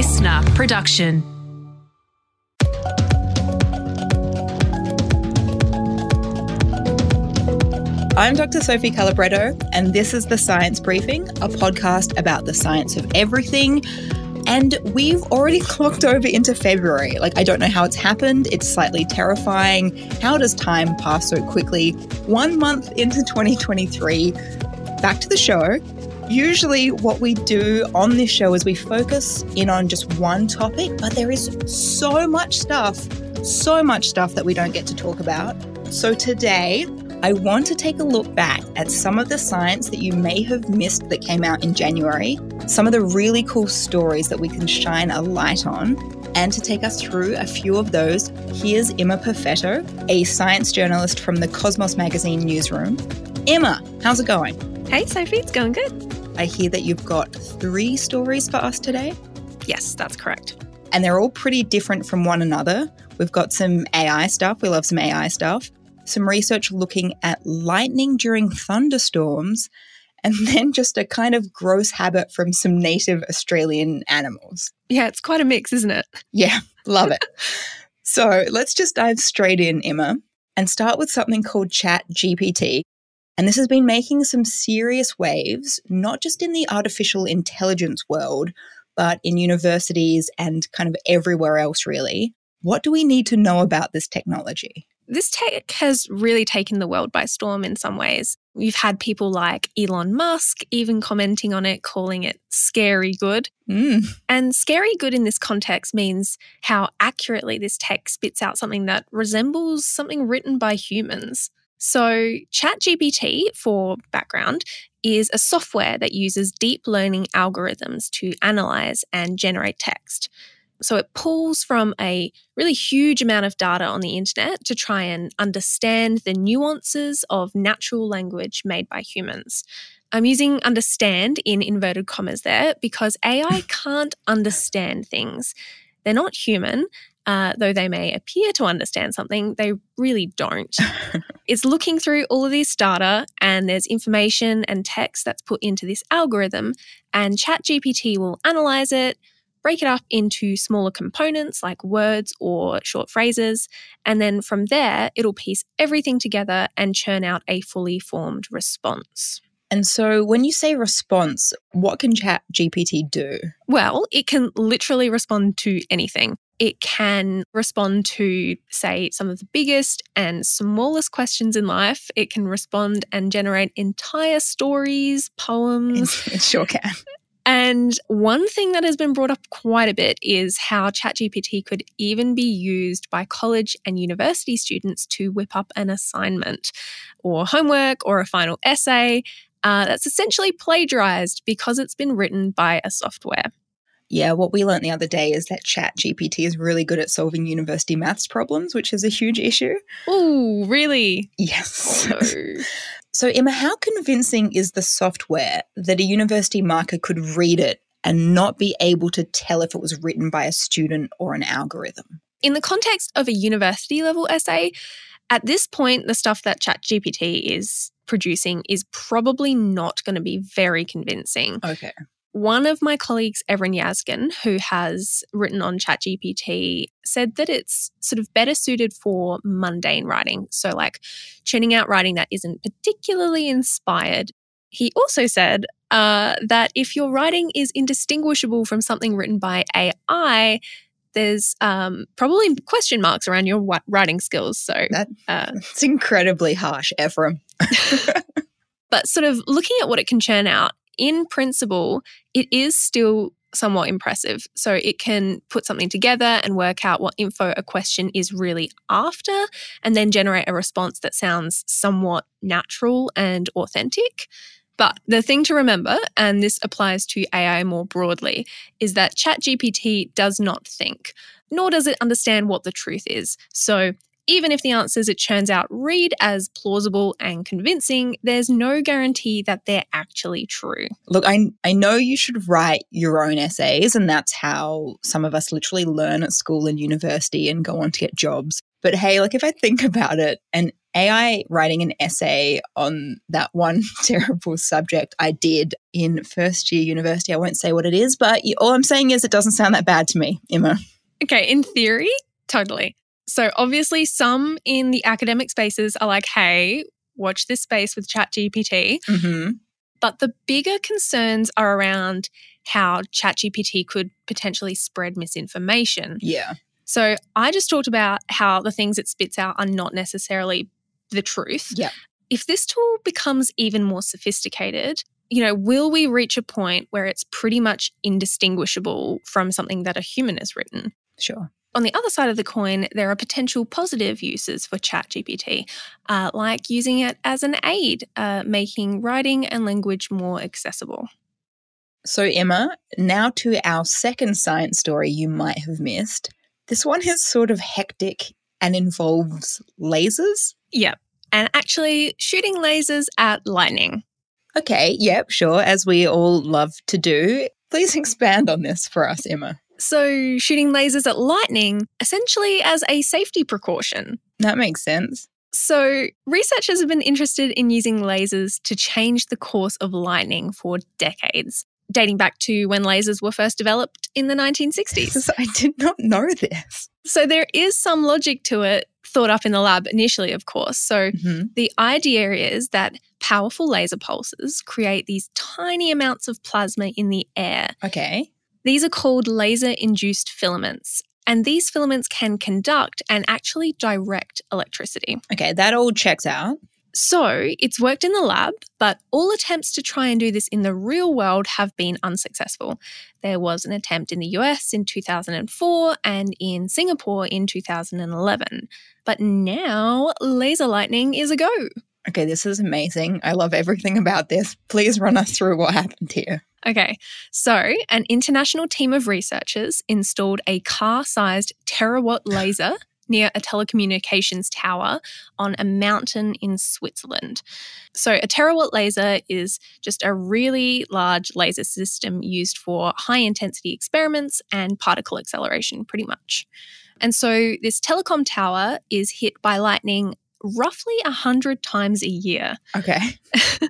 LiSTNR production. I'm Dr. Sophie Calabretto, and this is the Science Briefing, a podcast about the science of everything. And we've already clocked over into February. Like, I don't know how it's happened. It's slightly terrifying. How does time pass so quickly? One month into 2023, back to the show. Usually, what we do on this show is we focus in on just one topic, but there is so much stuff, so much stuff that we don't get to talk about. So, today, I want to take a look back at some of the science that you may have missed that came out in January, some of the really cool stories that we can shine a light on. And to take us through a few of those, here's Imma Perfetto, a science journalist from the Cosmos Magazine newsroom. Imma, how's it going? Hey, Sophie, it's going good. I hear that you've got three stories for us today. Yes, that's correct. And they're all pretty different from one another. We've got some AI stuff. We love some AI stuff some research looking at lightning during thunderstorms, and then just a kind of gross habit from some native Australian animals. Yeah, it's quite a mix, isn't it? Yeah, love it. so let's just dive straight in, Imma, and start with something called ChatGPT. And this has been making some serious waves, not just in the artificial intelligence world, but in universities and kind of everywhere else, really. What do we need to know about this technology? this tech has really taken the world by storm in some ways. We've had people like Elon Musk even commenting on it, calling it scary good. Mm. And scary good in this context means how accurately this tech spits out something that resembles something written by humans. So, ChatGPT, for background, is a software that uses deep learning algorithms to analyze and generate text. So it pulls from a really huge amount of data on the internet to try and understand the nuances of natural language made by humans. I'm using understand in inverted commas there because AI can't understand things. They're not human. Uh, though they may appear to understand something, they really don't. it's looking through all of this data, and there's information and text that's put into this algorithm, and ChatGPT will analyze it, break it up into smaller components like words or short phrases, and then from there, it'll piece everything together and churn out a fully formed response. And so, when you say response, what can Chat GPT do? Well, it can literally respond to anything. It can respond to, say, some of the biggest and smallest questions in life. It can respond and generate entire stories, poems. It sure can. And one thing that has been brought up quite a bit is how ChatGPT could even be used by college and university students to whip up an assignment or homework or a final essay uh, that's essentially plagiarized because it's been written by a software. Yeah, what we learned the other day is that ChatGPT is really good at solving university maths problems, which is a huge issue. Oh, really? Yes. Oh, no. So, Imma, how convincing is the software that a university marker could read it and not be able to tell if it was written by a student or an algorithm? In the context of a university level essay, at this point, the stuff that ChatGPT is producing is probably not going to be very convincing. Okay. One of my colleagues, Evrim Yazgin, who has written on ChatGPT, said that it's sort of better suited for mundane writing. So, like churning out writing that isn't particularly inspired. He also said uh, that if your writing is indistinguishable from something written by AI, there's um, probably question marks around your writing skills. So uh, it's incredibly harsh, Evrim. but sort of looking at what it can churn out, in principle, it is still somewhat impressive. So it can put something together and work out what info a question is really after, and then generate a response that sounds somewhat natural and authentic. But the thing to remember, and this applies to AI more broadly, is that ChatGPT does not think, nor does it understand what the truth is. So even if the answers it churns out read as plausible and convincing, there's no guarantee that they're actually true. Look, I, I know you should write your own essays, and that's how some of us literally learn at school and university and go on to get jobs. But hey, like if I think about it, an AI writing an essay on that one terrible subject I did in first year university. I won't say what it is, but all I'm saying is it doesn't sound that bad to me, Imma. Okay, in theory, totally. So obviously, some in the academic spaces are like, hey, watch this space with ChatGPT. Mm-hmm. But the bigger concerns are around how ChatGPT could potentially spread misinformation. Yeah. So I just talked about how the things it spits out are not necessarily the truth. Yeah. If this tool becomes even more sophisticated, you know, will we reach a point where it's pretty much indistinguishable from something that a human has written? Sure. On the other side of the coin, there are potential positive uses for ChatGPT, uh, like using it as an aid, uh, making writing and language more accessible. So, Imma, now to our second science story you might have missed. This one is sort of hectic and involves lasers. Yep. And actually, shooting lasers at lightning. Okay, yep, sure, as we all love to do. Please expand on this for us, Imma. So, shooting lasers at lightning essentially as a safety precaution. That makes sense. So, researchers have been interested in using lasers to change the course of lightning for decades, dating back to when lasers were first developed in the 1960s. I did not know this. So, there is some logic to it, thought up in the lab initially, of course. So, Mm-hmm. the idea is that powerful laser pulses create these tiny amounts of plasma in the air Okay. These are called laser induced filaments, and these filaments can conduct and actually direct electricity. Okay, that all checks out. So it's worked in the lab, but all attempts to try and do this in the real world have been unsuccessful. There was an attempt in the US in 2004 and in Singapore in 2011. But now laser lightning is a go. Okay, this is amazing. I love everything about this. Please run us through what happened here. Okay, so an international team of researchers installed a car sized terawatt laser near a telecommunications tower on a mountain in Switzerland. So, a terawatt laser is just a really large laser system used for high intensity experiments and particle acceleration, pretty much. And so, this telecom tower is hit by lightning roughly 100 times a year. Okay.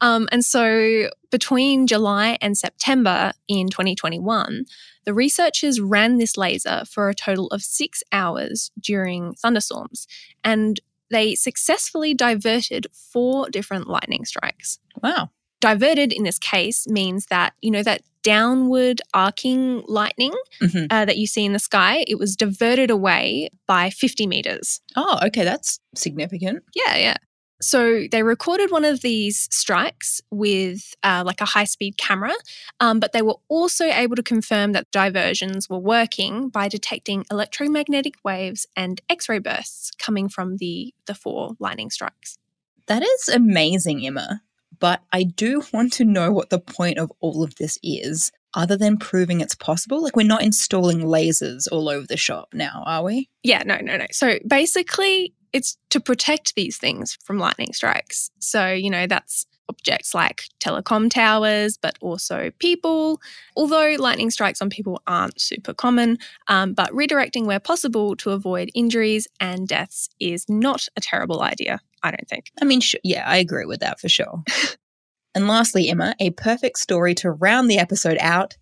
Um, and so between July and September in 2021, the researchers ran this laser for a total of six hours during thunderstorms, and they successfully diverted four different lightning strikes. Wow. Diverted in this case means that, you know, that downward arcing lightning Mhm. uh, that you see in the sky, it was diverted away by 50 meters. Oh, okay, that's significant. Yeah, yeah. So they recorded one of these strikes with uh, like a high speed camera, um, but they were also able to confirm that diversions were working by detecting electromagnetic waves and X ray bursts coming from the, the four lightning strikes. That is amazing, Imma. But I do want to know what the point of all of this is, other than proving it's possible. Like, we're not installing lasers all over the shop now, are we? Yeah, no, no, no. So basically, it's to protect these things from lightning strikes. So, you know, that's objects like telecom towers, but also people. Although lightning strikes on people aren't super common, um, but redirecting where possible to avoid injuries and deaths is not a terrible idea, I don't think. I mean, sh- yeah, I agree with that for sure. and lastly, Imma, a perfect story to round the episode out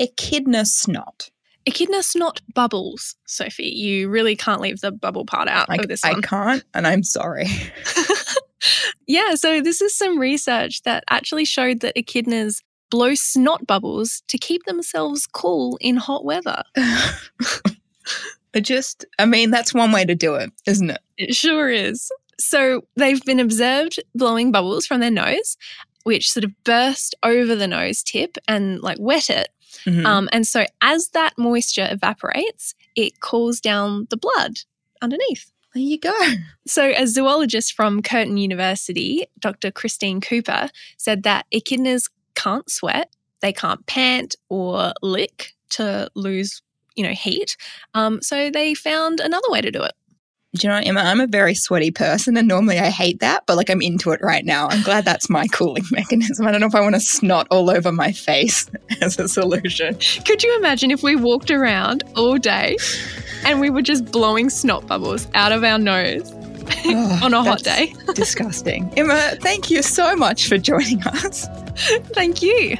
echidna snot. Echidna snot bubbles, Sophie. You really can't leave the bubble part out I, of this one. I can't, and I'm sorry. yeah, so this is some research that actually showed that echidnas blow snot bubbles to keep themselves cool in hot weather. I just, I mean, that's one way to do it, isn't it? It sure is. So they've been observed blowing bubbles from their nose, which sort of burst over the nose tip and like wet it. Mhm. Um, and so as that moisture evaporates, it cools down the blood underneath. There you go. So, a zoologist from Curtin University, Dr. Christine Cooper, said that echidnas can't sweat, they can't pant or lick to lose, you know, heat. Um, so they found another way to do it. Do you know, Imma, I'm a very sweaty person, and normally I hate that, but like I'm into it right now. I'm glad that's my cooling mechanism. I don't know if I want to snot all over my face as a solution. Could you imagine if we walked around all day and we were just blowing snot bubbles out of our nose? Oh, on a hot day. disgusting. Imma, thank you so much for joining us. Thank you.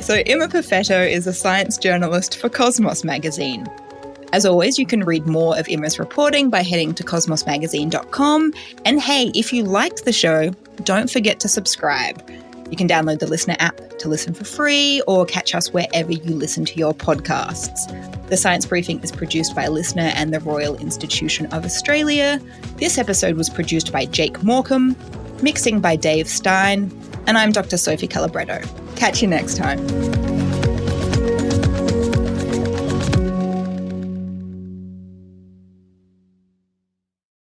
So, Imma Perfetto is a science journalist for Cosmos magazine. As always, you can read more of Imma's reporting by heading to cosmosmagazine.com. And hey, if you liked the show, don't forget to subscribe. You can download the LiSTNR app to listen for free or catch us wherever you listen to your podcasts. The Science Briefing is produced by LiSTNR and the Royal Institution of Australia. This episode was produced by Jake Morecambe, mixing by Dave Stein, and I'm Dr. Sophie Calabretto. Catch you next time.